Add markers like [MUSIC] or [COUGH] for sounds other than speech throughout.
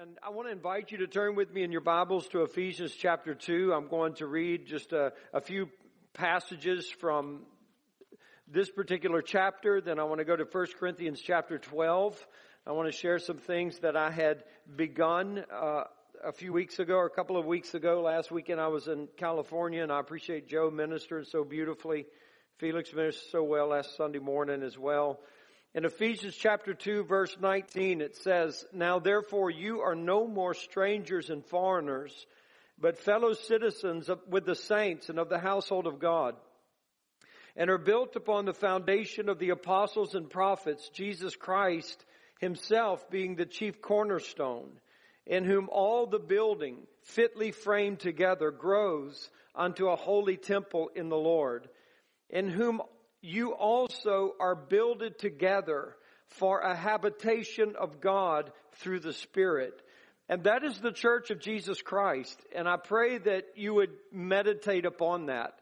And I want to invite you to turn with me in your Bibles to Ephesians chapter 2. I'm going to read just a, a, few passages from this particular chapter. Then I want to go to 1 Corinthians chapter 12. I want to share some things that I had begun uh, a few weeks ago or a couple of weeks ago. Last weekend I was in California and I appreciate Joe ministering so beautifully. Felix ministered so well last Sunday morning as well. In Ephesians chapter 2 verse 19 it says, Now therefore you are no more strangers and foreigners, but fellow citizens of, with the saints and of the household of God, and are built upon the foundation of the apostles and prophets, Jesus Christ himself being the chief cornerstone, in whom all the building fitly framed together grows unto a holy temple in the Lord, in whom you also are builded together for a habitation of God through the Spirit. And that is the church of Jesus Christ. And I pray that you would meditate upon that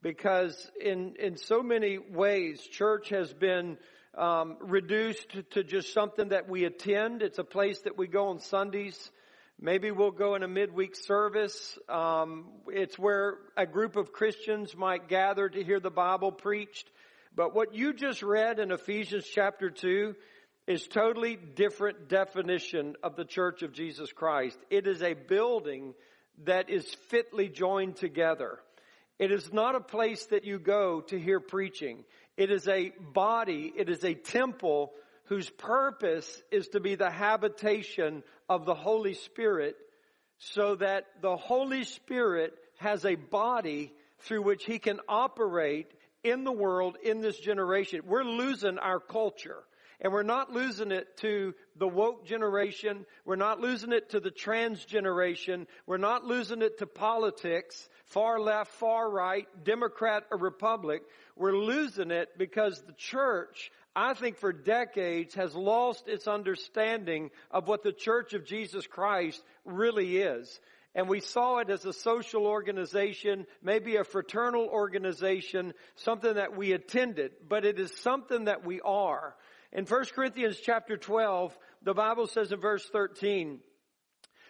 because in, in so many ways, church has been um, reduced to just something that we attend. It's a place that we go on Sundays. Maybe we'll go in a midweek service. Um, it's where a group of Christians might gather to hear the Bible preached. But what you just read in Ephesians chapter 2 is totally different definition of the church of Jesus Christ. It is a building that is fitly joined together. It is not a place that you go to hear preaching. It is a body, it is a temple whose purpose is to be the habitation of the Holy Spirit so that the Holy Spirit has a body through which He can operate in the world in this generation. We're losing our culture. And we're not losing it to the woke generation. We're not losing it to the trans generation. We're not losing it to politics, far left, far right, Democrat or Republic. We're losing it because the church, I think for decades, has lost its understanding of what the church of Jesus Christ really is and we saw it as a social organization, maybe a fraternal organization, something that we attended, but it is something that we are. In 1 Corinthians chapter 12, the Bible says in verse 13,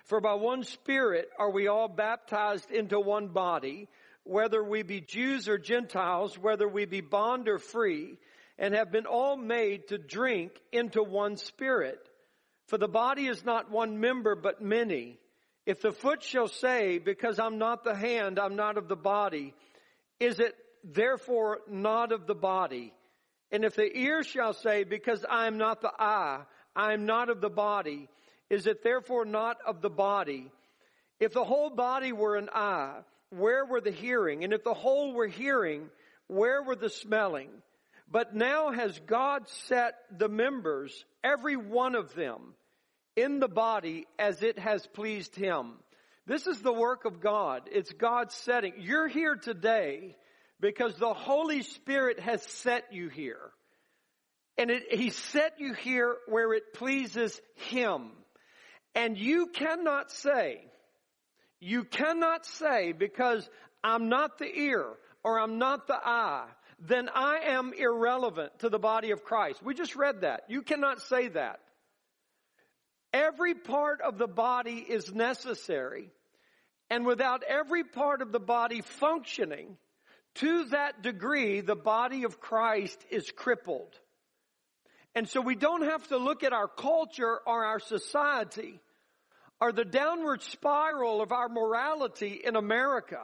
For by one Spirit are we all baptized into one body, whether we be Jews or Gentiles, whether we be bond or free, and have been all made to drink into one Spirit. For the body is not one member, but many. If the foot shall say, because I'm not the hand, I'm not of the body, is it therefore not of the body? And if the ear shall say, because I am not the eye, I am not of the body, is it therefore not of the body? If the whole body were an eye, where were the hearing? And if the whole were hearing, where were the smelling? But now has God set the members, every one of them, in the body as it has pleased Him. This is the work of God. It's God's setting. You're here today because the Holy Spirit has set you here. And it, He set you here where it pleases Him. And you cannot say, you cannot say because I'm not the ear or I'm not the eye, then I am irrelevant to the body of Christ. We just read that. You cannot say that. Every part of the body is necessary. And without every part of the body functioning, to that degree, the body of Christ is crippled. And so we don't have to look at our culture or our society or the downward spiral of our morality in America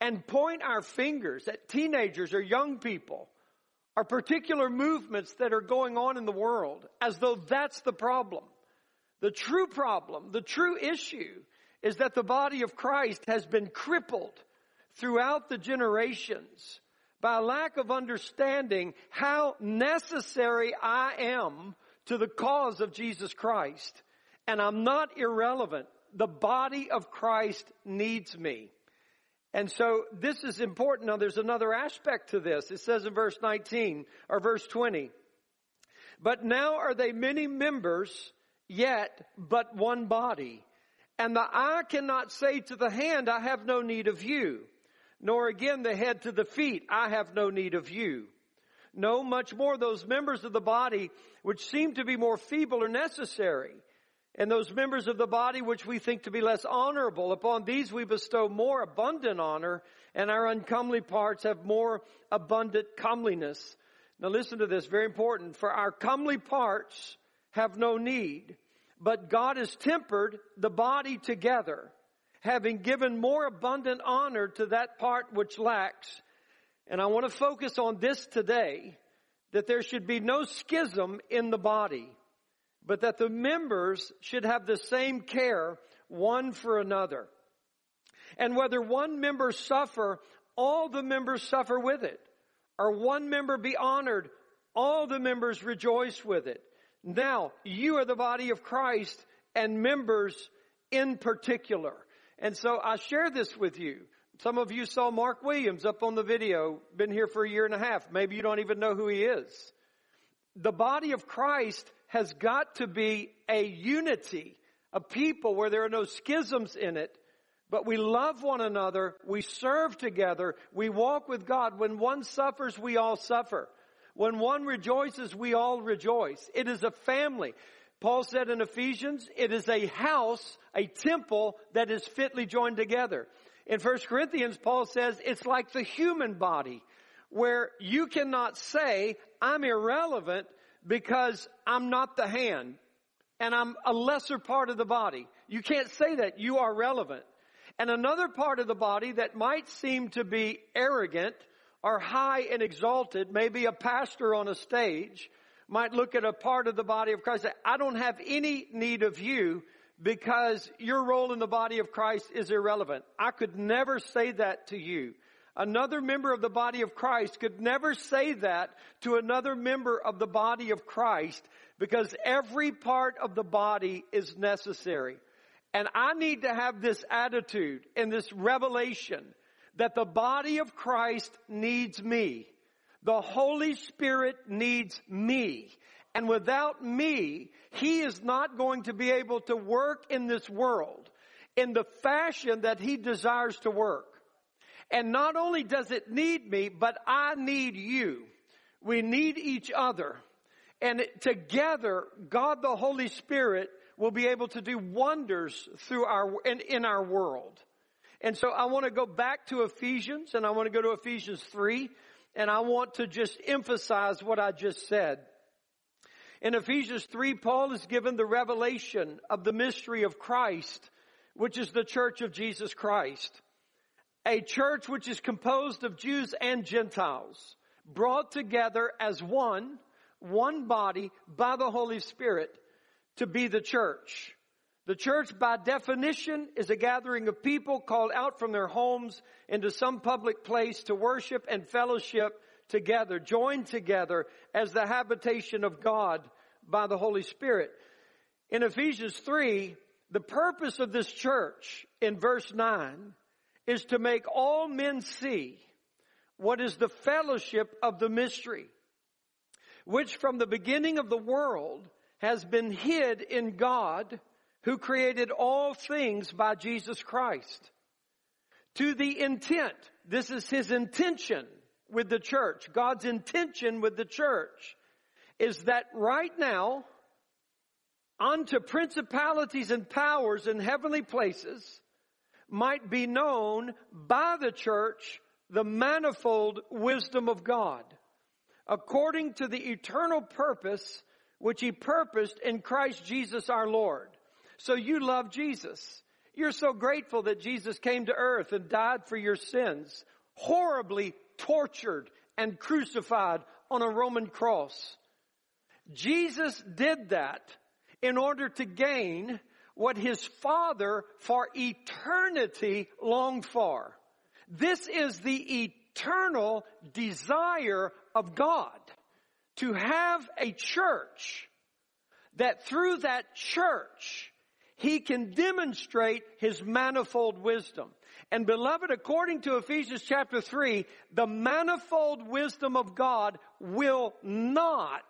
and point our fingers at teenagers or young people or particular movements that are going on in the world as though that's the problem. The true problem, the true issue is that the body of Christ has been crippled throughout the generations by a lack of understanding how necessary I am to the cause of Jesus Christ. And I'm not irrelevant. The body of Christ needs me. And so this is important. Now there's another aspect to this. It says in verse 19 or verse 20, but now are they many members yet but one body. And the eye cannot say to the hand, I have no need of you. Nor again the head to the feet, I have no need of you. No, much more those members of the body which seem to be more feeble are necessary. And those members of the body which we think to be less honorable, upon these we bestow more abundant honor, and our uncomely parts have more abundant comeliness. Now listen to this, very important. For our comely parts have no need, but God has tempered the body together, having given more abundant honor to that part which lacks. And I want to focus on this today, that there should be no schism in the body but that the members should have the same care one for another. And whether one member suffer, all the members suffer with it. Or one member be honored, all the members rejoice with it. Now, you are the body of Christ and members in particular. And so I share this with you. Some of you saw Mark Williams up on the video, been here for a year and a half. Maybe you don't even know who he is. The body of Christ has got to be a unity, a people where there are no schisms in it, but we love one another, we serve together, we walk with God. When one suffers, we all suffer. When one rejoices, we all rejoice. It is a family. Paul said in Ephesians, it is a house, a temple that is fitly joined together. In 1 Corinthians, Paul says it's like the human body where you cannot say, I'm irrelevant because I'm not the hand and I'm a lesser part of the body. You can't say that. You are relevant. And another part of the body that might seem to be arrogant or high and exalted, maybe a pastor on a stage, might look at a part of the body of Christ and say, I don't have any need of you because your role in the body of Christ is irrelevant. I could never say that to you. Another member of the body of Christ could never say that to another member of the body of Christ because every part of the body is necessary. And I need to have this attitude and this revelation that the body of Christ needs me. The Holy Spirit needs me. And without me, He is not going to be able to work in this world in the fashion that He desires to work. And not only does it need me, but I need you. We need each other. And together, God the Holy Spirit will be able to do wonders through our, in, in our world. And so I want to go back to Ephesians and I want to go to Ephesians 3 and I want to just emphasize what I just said. In Ephesians 3, Paul is given the revelation of the mystery of Christ, which is the church of Jesus Christ a church which is composed of Jews and Gentiles, brought together as one, one body by the Holy Spirit to be the church. The church by definition is a gathering of people called out from their homes into some public place to worship and fellowship together, joined together as the habitation of God by the Holy Spirit. In Ephesians 3, the purpose of this church in verse 9 is to make all men see what is the fellowship of the mystery, which from the beginning of the world has been hid in God who created all things by Jesus Christ. To the intent, this is his intention with the church, God's intention with the church, is that right now, unto principalities and powers in heavenly places, might be known by the church the manifold wisdom of God, according to the eternal purpose which He purposed in Christ Jesus our Lord. So you love Jesus. You're so grateful that Jesus came to earth and died for your sins, horribly tortured and crucified on a Roman cross. Jesus did that in order to gain what his father for eternity longed for. This is the eternal desire of God to have a church that through that church he can demonstrate his manifold wisdom. And beloved, according to Ephesians chapter 3, the manifold wisdom of God will not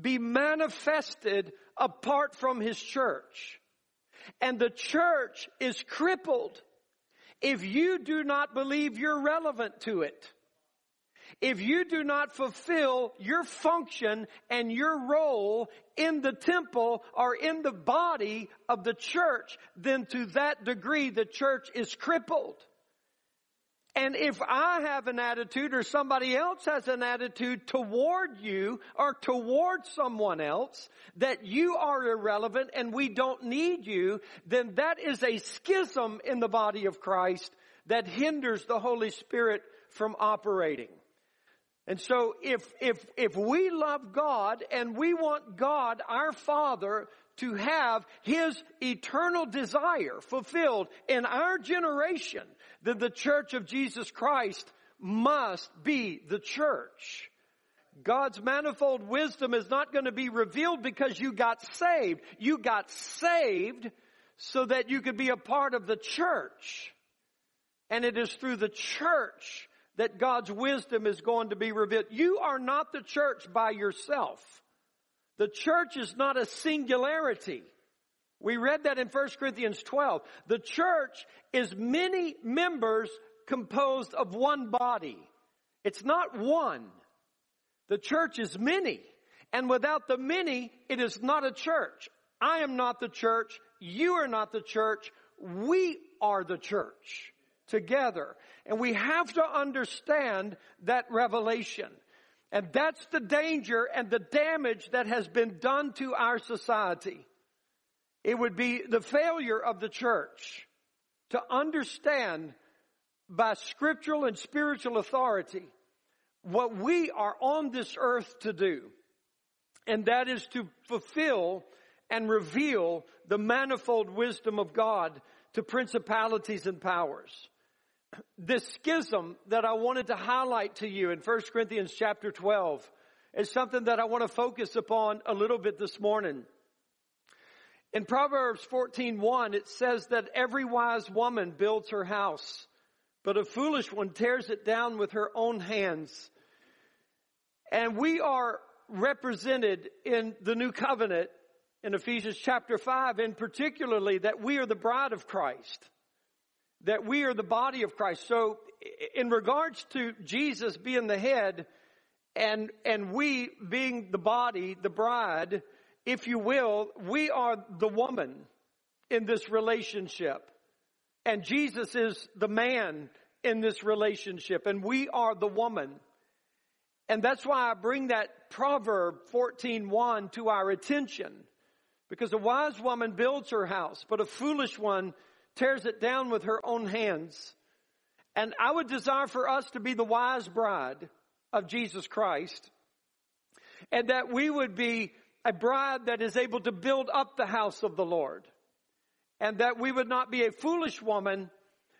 be manifested apart from his church. And the church is crippled if you do not believe you're relevant to it. If you do not fulfill your function and your role in the temple or in the body of the church, then to that degree the church is crippled. And if I have an attitude or somebody else has an attitude toward you or toward someone else that you are irrelevant and we don't need you, then that is a schism in the body of Christ that hinders the Holy Spirit from operating. And so if, if, if we love God and we want God, our Father, to have His eternal desire fulfilled in our generation, then the church of Jesus Christ must be the church. God's manifold wisdom is not going to be revealed because you got saved. You got saved so that you could be a part of the church. And it is through the church that God's wisdom is going to be revealed. You are not the church by yourself. The church is not a singularity. We read that in 1 Corinthians 12. The church is many members composed of one body. It's not one. The church is many. And without the many, it is not a church. I am not the church. You are not the church. We are the church together. And we have to understand that revelation. And that's the danger and the damage that has been done to our society. It would be the failure of the church to understand by scriptural and spiritual authority what we are on this earth to do. And that is to fulfill and reveal the manifold wisdom of God to principalities and powers this schism that I wanted to highlight to you in 1 Corinthians chapter 12 is something that I want to focus upon a little bit this morning. In Proverbs 14:1 it says that every wise woman builds her house, but a foolish one tears it down with her own hands. And we are represented in the new covenant in Ephesians chapter 5 and particularly that we are the bride of Christ that we are the body of Christ. So in regards to Jesus being the head and, and we being the body, the bride, if you will, we are the woman in this relationship. And Jesus is the man in this relationship and we are the woman. And that's why I bring that proverb 14:1 to our attention. Because a wise woman builds her house, but a foolish one tears it down with her own hands. And I would desire for us to be the wise bride of Jesus Christ and that we would be a bride that is able to build up the house of the Lord and that we would not be a foolish woman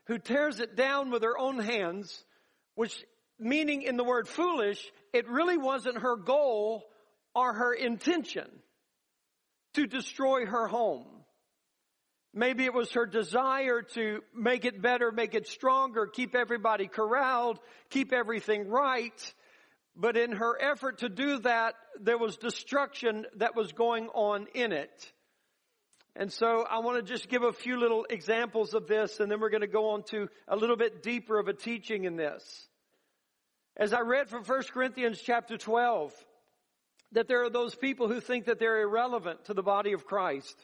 who tears it down with her own hands, which meaning in the word foolish, it really wasn't her goal or her intention to destroy her home. Maybe it was her desire to make it better, make it stronger, keep everybody corralled, keep everything right. But in her effort to do that, there was destruction that was going on in it. And so I want to just give a few little examples of this and then we're going to go on to a little bit deeper of a teaching in this. As I read from 1 Corinthians chapter 12, that there are those people who think that they're irrelevant to the body of Christ.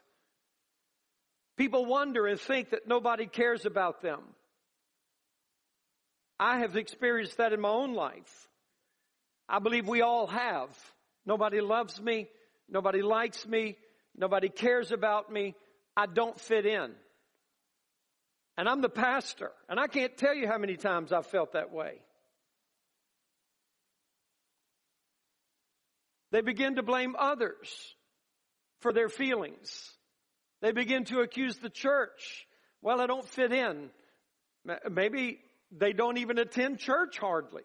People wonder and think that nobody cares about them. I have experienced that in my own life. I believe we all have. Nobody loves me. Nobody likes me. Nobody cares about me. I don't fit in. And I'm the pastor. And I can't tell you how many times I've felt that way. They begin to blame others for their feelings. They begin to accuse the church. Well, I don't fit in. Maybe they don't even attend church hardly.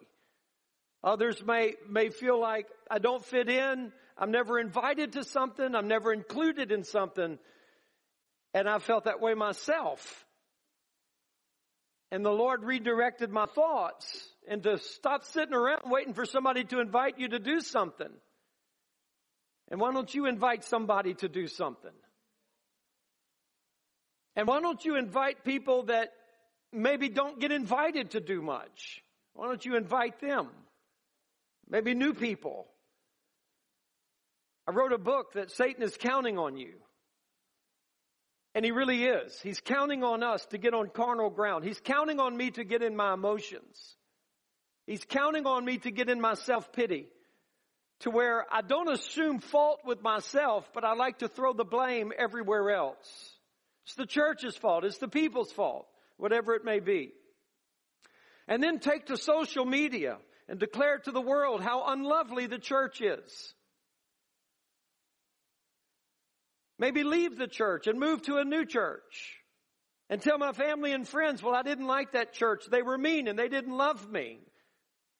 Others may, may feel like I don't fit in. I'm never invited to something. I'm never included in something. And I felt that way myself. And the Lord redirected my thoughts and to stop sitting around waiting for somebody to invite you to do something. And why don't you invite somebody to do something? And why don't you invite people that maybe don't get invited to do much? Why don't you invite them? Maybe new people. I wrote a book that Satan is counting on you. And he really is. He's counting on us to get on carnal ground. He's counting on me to get in my emotions. He's counting on me to get in my self-pity to where I don't assume fault with myself, but I like to throw the blame everywhere else. It's the church's fault. It's the people's fault, whatever it may be. And then take to social media and declare to the world how unlovely the church is. Maybe leave the church and move to a new church. And tell my family and friends, well, I didn't like that church. They were mean and they didn't love me.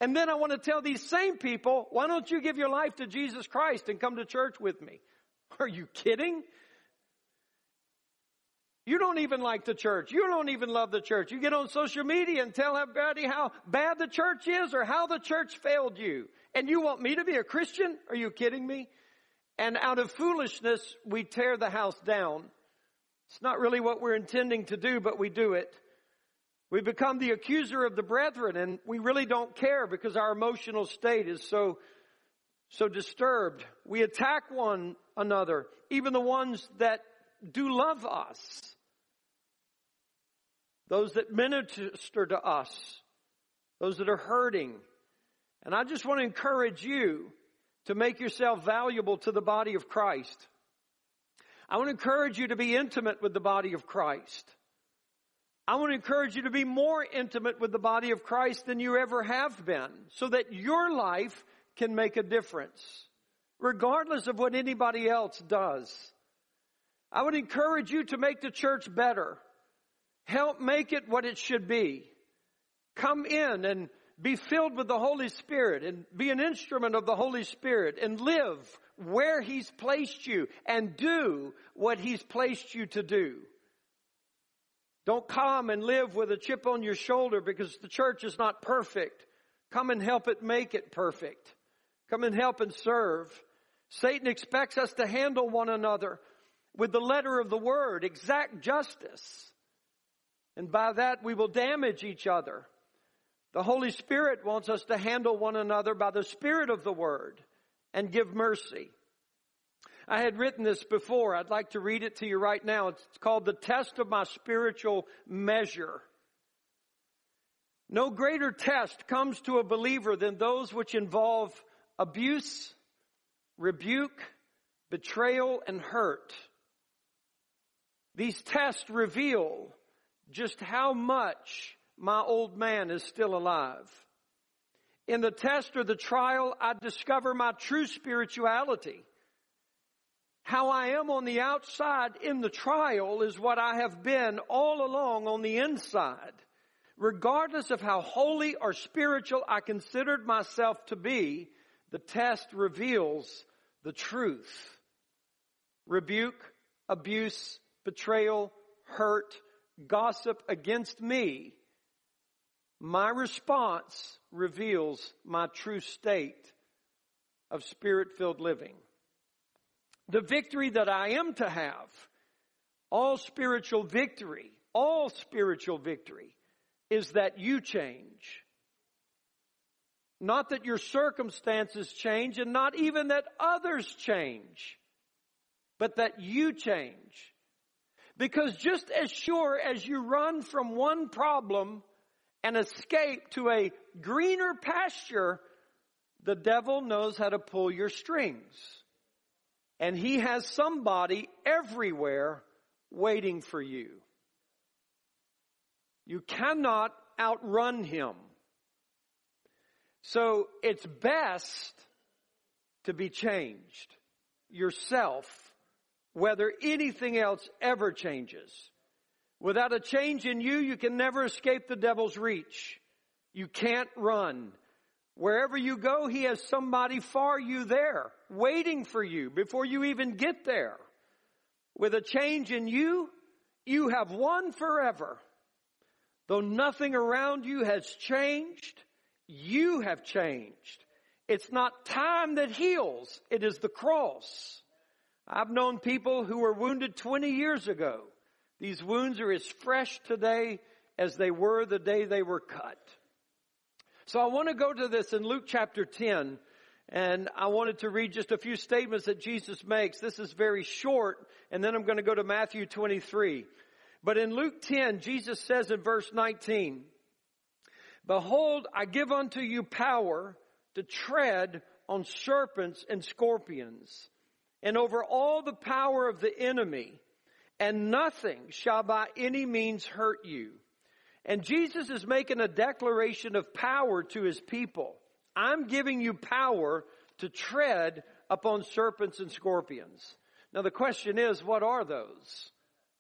And then I want to tell these same people, why don't you give your life to Jesus Christ and come to church with me? Are you kidding? You don't even like the church. You don't even love the church. You get on social media and tell everybody how bad the church is or how the church failed you. And you want me to be a Christian? Are you kidding me? And out of foolishness, we tear the house down. It's not really what we're intending to do, but we do it. We become the accuser of the brethren and we really don't care because our emotional state is so, so disturbed. We attack one another, even the ones that do love us. Those that minister to us. Those that are hurting. And I just want to encourage you to make yourself valuable to the body of Christ. I want to encourage you to be intimate with the body of Christ. I want to encourage you to be more intimate with the body of Christ than you ever have been so that your life can make a difference, regardless of what anybody else does. I would encourage you to make the church better. Help make it what it should be. Come in and be filled with the Holy Spirit and be an instrument of the Holy Spirit and live where He's placed you and do what He's placed you to do. Don't come and live with a chip on your shoulder because the church is not perfect. Come and help it make it perfect. Come and help and serve. Satan expects us to handle one another with the letter of the word, exact justice. And by that we will damage each other. The Holy Spirit wants us to handle one another by the Spirit of the Word and give mercy. I had written this before. I'd like to read it to you right now. It's called The Test of My Spiritual Measure. No greater test comes to a believer than those which involve abuse, rebuke, betrayal, and hurt. These tests reveal just how much my old man is still alive. In the test or the trial, I discover my true spirituality. How I am on the outside in the trial is what I have been all along on the inside. Regardless of how holy or spiritual I considered myself to be, the test reveals the truth. Rebuke, abuse, betrayal, hurt, gossip against me my response reveals my true state of spirit filled living. The victory that I am to have, all spiritual victory, all spiritual victory is that you change. Not that your circumstances change and not even that others change, but that you change. Because just as sure as you run from one problem and escape to a greener pasture, the devil knows how to pull your strings. And he has somebody everywhere waiting for you. You cannot outrun him. So it's best to be changed yourself, whether anything else ever changes. Without a change in you, you can never escape the devil's reach. You can't run. Wherever you go, he has somebody for you there, waiting for you before you even get there. With a change in you, you have won forever. Though nothing around you has changed, you have changed. It's not time that heals, it is the cross. I've known people who were wounded 20 years ago these wounds are as fresh today as they were the day they were cut. So I want to go to this in Luke chapter 10 And I wanted to read just a few statements that Jesus makes. This is very short, and then I'm going to go to Matthew 23. But in Luke 10, Jesus says in verse 19, Behold, I give unto you power to tread on serpents and scorpions, and over all the power of the enemy, and nothing shall by any means hurt you. And Jesus is making a declaration of power to his people. I'm giving you power to tread upon serpents and scorpions. Now the question is, what are those?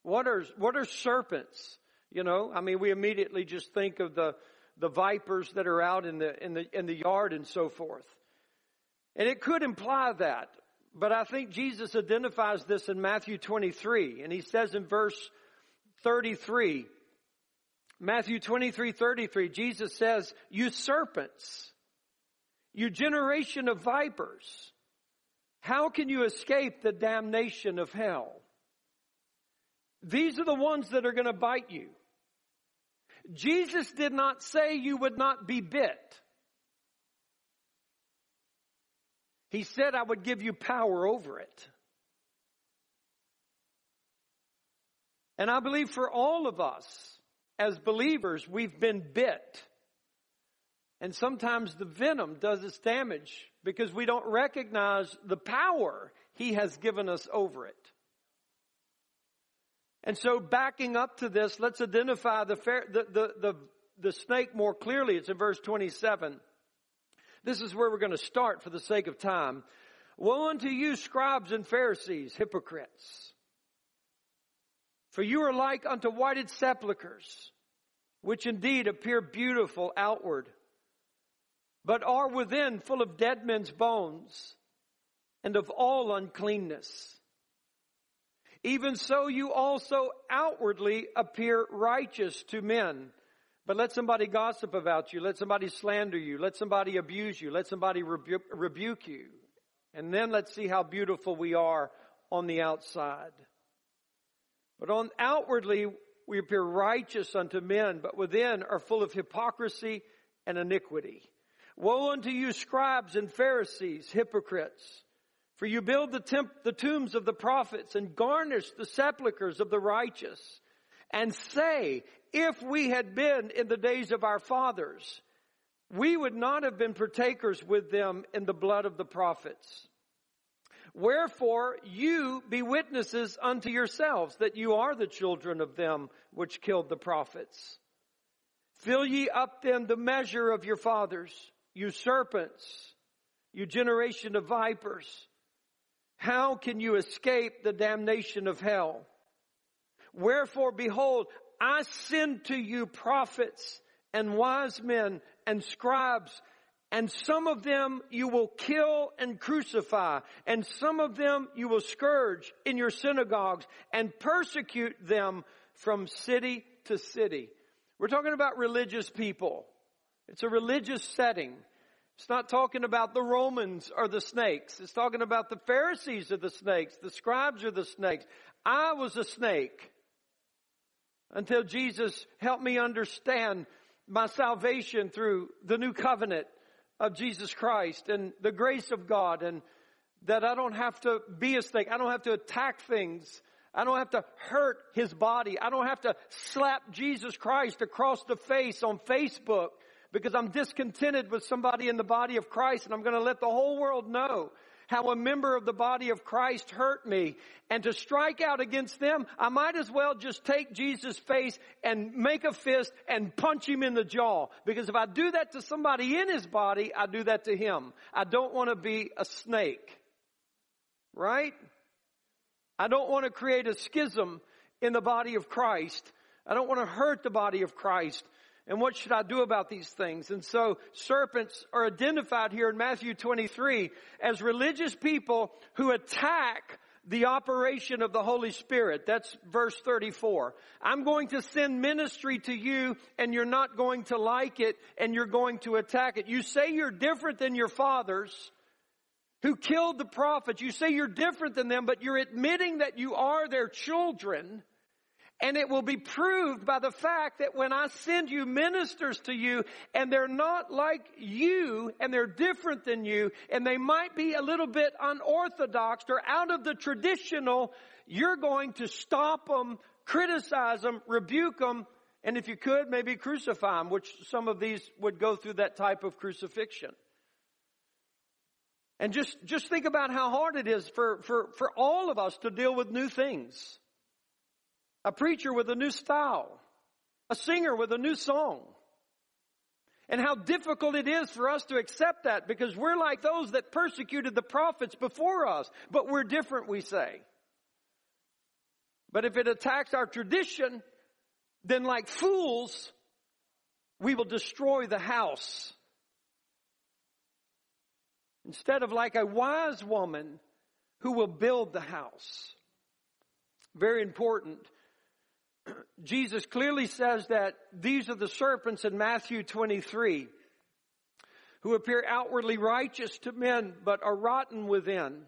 What are, what are serpents? You know, I mean, we immediately just think of the, the vipers that are out in the, in the, in the yard and so forth. And it could imply that, but I think Jesus identifies this in Matthew 23, and he says in verse 33, Matthew 23, 33, Jesus says, you serpents, you generation of vipers, how can you escape the damnation of hell? These are the ones that are going to bite you. Jesus did not say you would not be bit. He said I would give you power over it. And I believe for all of us as believers, we've been bit. And sometimes the venom does its damage because we don't recognize the power He has given us over it. And so backing up to this, let's identify the, the, the, the, the snake more clearly. It's in verse 27. This is where we're going to start for the sake of time. Woe unto you, scribes and Pharisees, hypocrites! For you are like unto whited sepulchres, which indeed appear beautiful outward, but are within full of dead men's bones and of all uncleanness. Even so you also outwardly appear righteous to men. But let somebody gossip about you. Let somebody slander you. Let somebody abuse you. Let somebody rebu- rebuke you. And then let's see how beautiful we are on the outside. But on outwardly we appear righteous unto men, but within are full of hypocrisy and iniquity. Woe unto you scribes and Pharisees, hypocrites! For you build the, temp- the tombs of the prophets and garnish the sepulchres of the righteous and say, if we had been in the days of our fathers, we would not have been partakers with them in the blood of the prophets. Wherefore you be witnesses unto yourselves that you are the children of them which killed the prophets. Fill ye up then the measure of your fathers, you serpents, you generation of vipers. How can you escape the damnation of hell? Wherefore, behold, I send to you prophets and wise men and scribes, and some of them you will kill and crucify, and some of them you will scourge in your synagogues and persecute them from city to city. We're talking about religious people. It's a religious setting. It's not talking about the Romans or the snakes. It's talking about the Pharisees are the snakes. The scribes are the snakes. I was a snake until Jesus helped me understand my salvation through the new covenant of Jesus Christ and the grace of God and that I don't have to be a snake. I don't have to attack things. I don't have to hurt his body. I don't have to slap Jesus Christ across the face on Facebook because I'm discontented with somebody in the body of Christ and I'm going to let the whole world know how a member of the body of Christ hurt me. And to strike out against them, I might as well just take Jesus' face and make a fist and punch him in the jaw. Because if I do that to somebody in his body, I do that to him. I don't want to be a snake. Right? I don't want to create a schism in the body of Christ. I don't want to hurt the body of Christ. And what should I do about these things? And so serpents are identified here in Matthew 23 as religious people who attack the operation of the Holy Spirit. That's verse 34. I'm going to send ministry to you and you're not going to like it and you're going to attack it. You say you're different than your fathers who killed the prophets. You say you're different than them, but you're admitting that you are their children And it will be proved by the fact that when I send you ministers to you and they're not like you and they're different than you and they might be a little bit unorthodox or out of the traditional, you're going to stop them, criticize them, rebuke them, and if you could, maybe crucify them, which some of these would go through that type of crucifixion. And just, just think about how hard it is for, for, for all of us to deal with new things a preacher with a new style, a singer with a new song. And how difficult it is for us to accept that because we're like those that persecuted the prophets before us, but we're different, we say. But if it attacks our tradition, then like fools, we will destroy the house. Instead of like a wise woman who will build the house. Very important [CLEARS THROAT] Jesus clearly says that these are the serpents in Matthew 23 who appear outwardly righteous to men but are rotten within.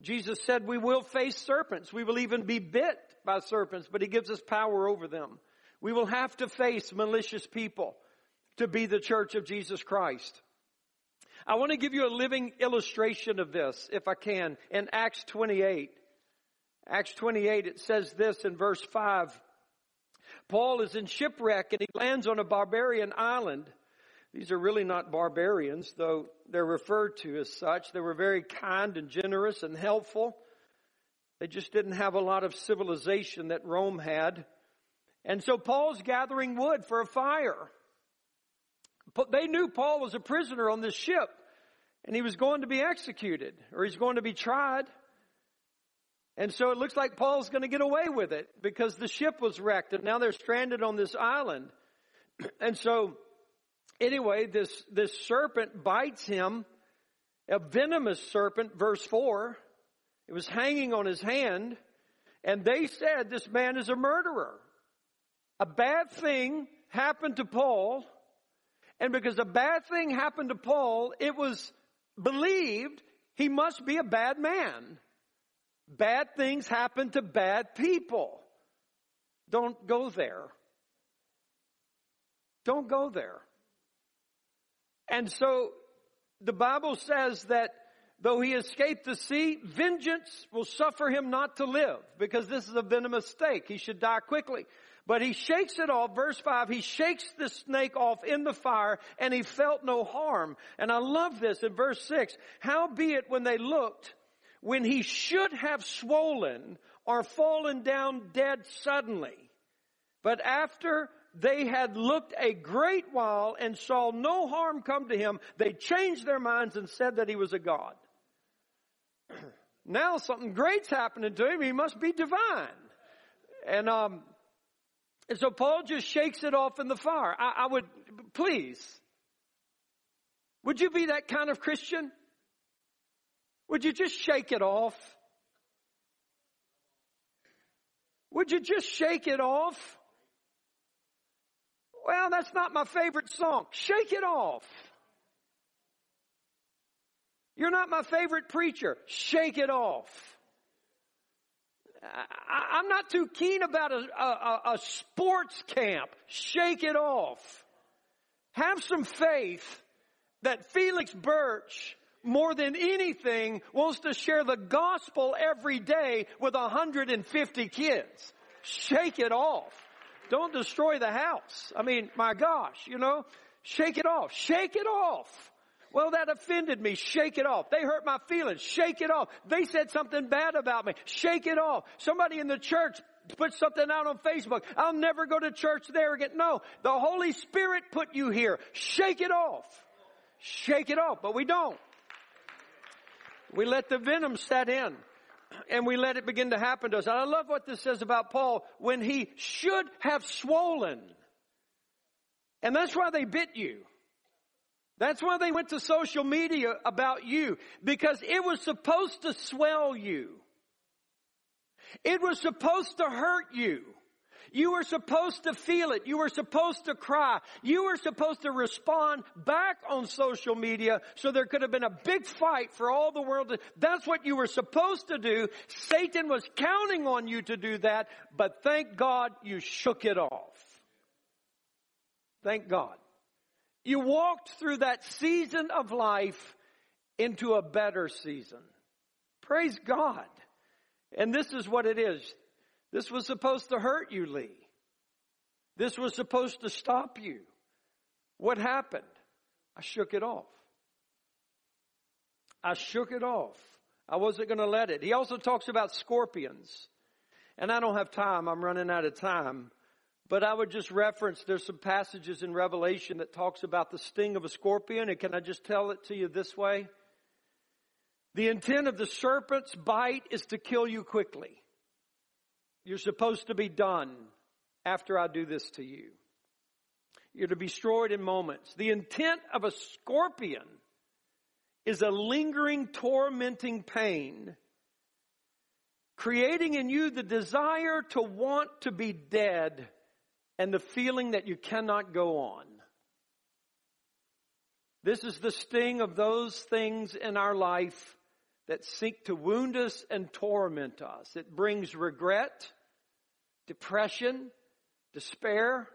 Jesus said we will face serpents. We will even be bit by serpents, but he gives us power over them. We will have to face malicious people to be the church of Jesus Christ. I want to give you a living illustration of this, if I can, in Acts 28. Acts 28, it says this in verse 5. Paul is in shipwreck and he lands on a barbarian island. These are really not barbarians, though they're referred to as such. They were very kind and generous and helpful. They just didn't have a lot of civilization that Rome had. And so Paul's gathering wood for a fire. But they knew Paul was a prisoner on this ship and he was going to be executed or he's going to be tried. And so it looks like Paul's going to get away with it because the ship was wrecked and now they're stranded on this island. [CLEARS THROAT] And so anyway, this, this serpent bites him, a venomous serpent, verse four. It was hanging on his hand and they said this man is a murderer. A bad thing happened to Paul and because a bad thing happened to Paul, it was believed he must be a bad man. Bad things happen to bad people. Don't go there. Don't go there. And so the Bible says that though he escaped the sea, vengeance will suffer him not to live because this is a venomous snake. He should die quickly. But he shakes it off. Verse 5, he shakes the snake off in the fire and he felt no harm. And I love this in verse 6. Howbeit when they looked, when he should have swollen or fallen down dead suddenly. But after they had looked a great while and saw no harm come to him, they changed their minds and said that he was a god. [CLEARS THROAT] now something great's happening to him. He must be divine. And, um, and so Paul just shakes it off in the fire. I, I would, please, would you be that kind of Christian? Would you just shake it off? Would you just shake it off? Well, that's not my favorite song. Shake it off. You're not my favorite preacher. Shake it off. I, am not too keen about a, a, a sports camp. Shake it off. Have some faith that Felix Birch more than anything wants to share the gospel every day with 150 kids. Shake it off. Don't destroy the house. I mean, my gosh, you know, shake it off. Shake it off. Well, that offended me. Shake it off. They hurt my feelings. Shake it off. They said something bad about me. Shake it off. Somebody in the church put something out on Facebook. I'll never go to church there again. No, the Holy Spirit put you here. Shake it off. Shake it off. But we don't. We let the venom set in and we let it begin to happen to us. And I love what this says about Paul when he should have swollen. And that's why they bit you. That's why they went to social media about you because it was supposed to swell you. It was supposed to hurt you. You were supposed to feel it. You were supposed to cry. You were supposed to respond back on social media so there could have been a big fight for all the world. That's what you were supposed to do. Satan was counting on you to do that, but thank God you shook it off. Thank God. You walked through that season of life into a better season. Praise God. And this is what it is. This was supposed to hurt you, Lee. This was supposed to stop you. What happened? I shook it off. I shook it off. I wasn't going to let it. He also talks about scorpions. And I don't have time. I'm running out of time. But I would just reference, there's some passages in Revelation that talks about the sting of a scorpion. And can I just tell it to you this way? The intent of the serpent's bite is to kill you quickly. You're supposed to be done after I do this to you. You're to be destroyed in moments. The intent of a scorpion is a lingering, tormenting pain, creating in you the desire to want to be dead and the feeling that you cannot go on. This is the sting of those things in our life that seek to wound us and torment us. It brings regret, depression, despair,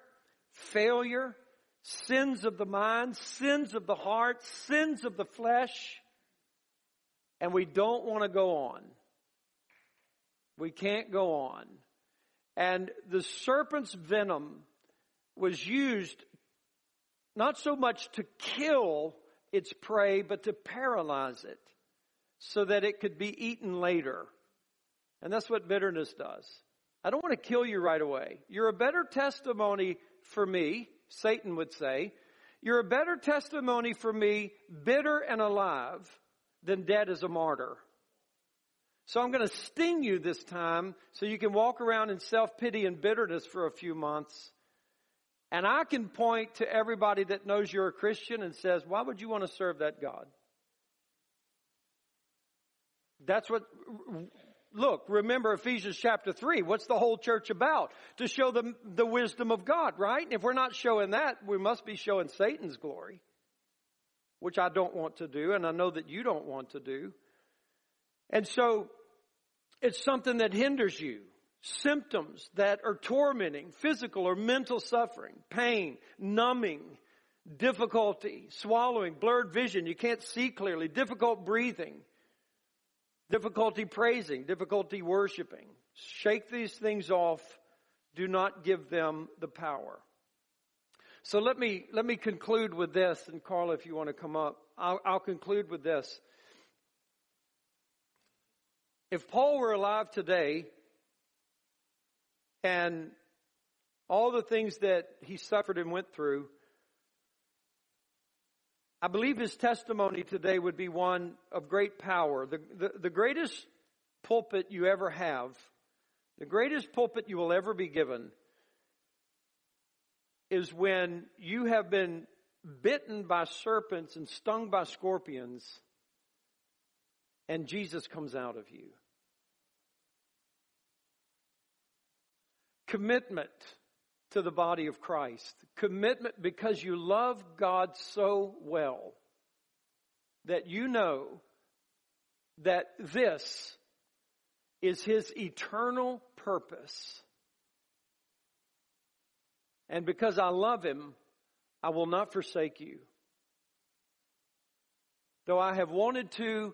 failure, sins of the mind, sins of the heart, sins of the flesh, and we don't want to go on. We can't go on. And the serpent's venom was used not so much to kill its prey, but to paralyze it so that it could be eaten later. And that's what bitterness does. I don't want to kill you right away. You're a better testimony for me, Satan would say. You're a better testimony for me, bitter and alive, than dead as a martyr. So I'm going to sting you this time so you can walk around in self-pity and bitterness for a few months. And I can point to everybody that knows you're a Christian and says, why would you want to serve that God? That's what, look, remember Ephesians chapter 3. What's the whole church about? To show them the wisdom of God, right? And if we're not showing that, we must be showing Satan's glory, which I don't want to do, and I know that you don't want to do. And so, it's something that hinders you. Symptoms that are tormenting, physical or mental suffering, pain, numbing, difficulty, swallowing, blurred vision, you can't see clearly, difficult breathing, difficulty praising, difficulty worshiping. Shake these things off. Do not give them the power. So let me, let me conclude with this, and Carla, if you want to come up, I'll, I'll conclude with this. If Paul were alive today, and all the things that he suffered and went through, I believe his testimony today would be one of great power. The, the, the, greatest pulpit you ever have, the greatest pulpit you will ever be given, is when you have been bitten by serpents and stung by scorpions, and Jesus comes out of you. Commitment to the body of Christ. Commitment because you love God so well that you know that this is His eternal purpose. And because I love Him, I will not forsake you. Though I have wanted to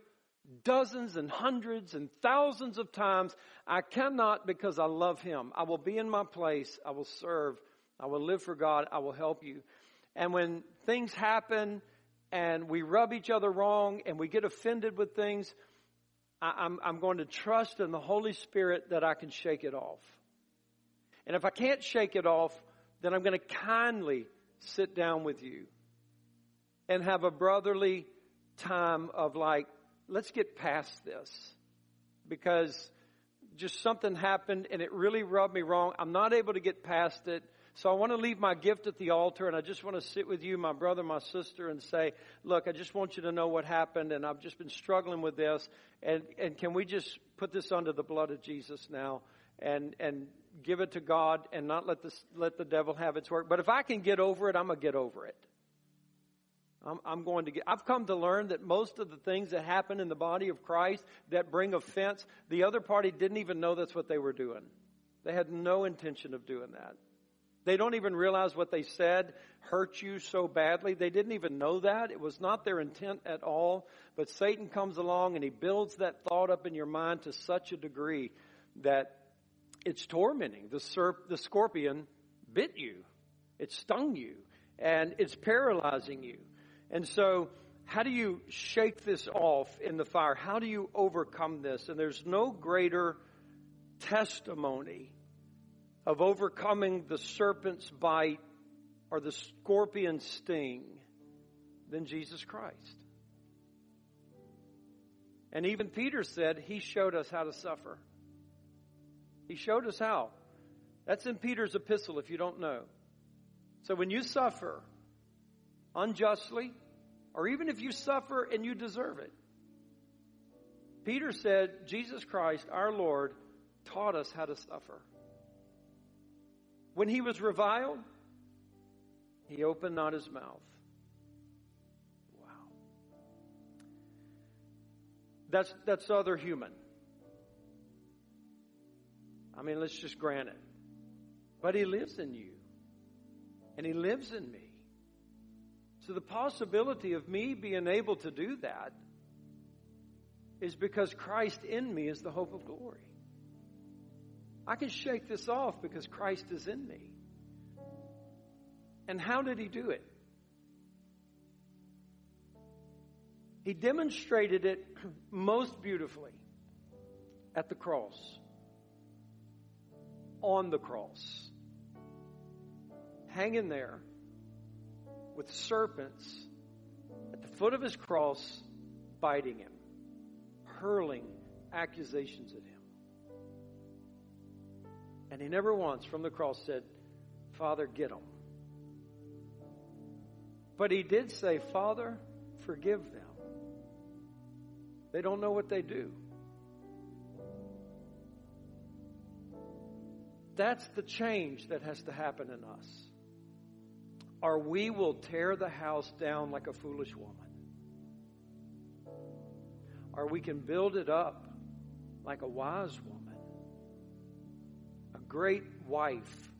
dozens and hundreds and thousands of times. I cannot because I love Him. I will be in my place. I will serve. I will live for God. I will help you. And when things happen and we rub each other wrong and we get offended with things, I, am I'm going to trust in the Holy Spirit that I can shake it off. And if I can't shake it off, then I'm going to kindly sit down with you and have a brotherly time of like, let's get past this because just something happened and it really rubbed me wrong. I'm not able to get past it. So I want to leave my gift at the altar and I just want to sit with you, my brother, my sister, and say, look, I just want you to know what happened and I've just been struggling with this. And, and can we just put this under the blood of Jesus now and, and give it to God and not let the, let the devil have its work. But if I can get over it, I'm going to get over it. I'm, I'm going to get, I've come to learn that most of the things that happen in the body of Christ that bring offense, the other party didn't even know that's what they were doing. They had no intention of doing that. They don't even realize what they said hurt you so badly. They didn't even know that. It was not their intent at all. But Satan comes along and he builds that thought up in your mind to such a degree that it's tormenting. The, serp, the scorpion bit you. It stung you. And it's paralyzing you. And so, how do you shake this off in the fire? How do you overcome this? And there's no greater testimony of overcoming the serpent's bite or the scorpion's sting than Jesus Christ. And even Peter said he showed us how to suffer. He showed us how. That's in Peter's epistle if you don't know. So when you suffer unjustly, or even if you suffer and you deserve it, Peter said, Jesus Christ, our Lord, taught us how to suffer. When he was reviled, he opened not his mouth. Wow. That's, that's other human. I mean, let's just grant it. But he lives in you. And he lives in me. So the possibility of me being able to do that is because Christ in me is the hope of glory. I can shake this off because Christ is in me. And how did he do it? He demonstrated it [CLEARS THROAT] most beautifully at the cross, on the cross, hanging there with serpents at the foot of his cross, biting him, hurling accusations at him. And he never once from the cross said, Father, get them. But he did say, Father, forgive them. They don't know what they do. That's the change that has to happen in us. Or we will tear the house down like a foolish woman. Or we can build it up like a wise woman a great wife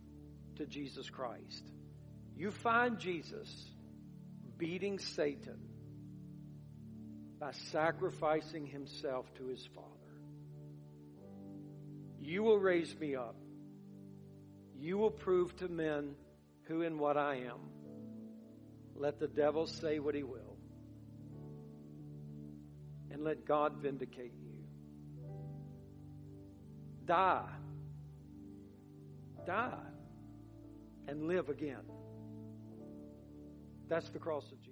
to Jesus Christ. You find Jesus beating Satan by sacrificing himself to his Father. You will raise me up. You will prove to men who and what I am. Let the devil say what he will. And let God vindicate you. Die die and live again. That's the cross of Jesus.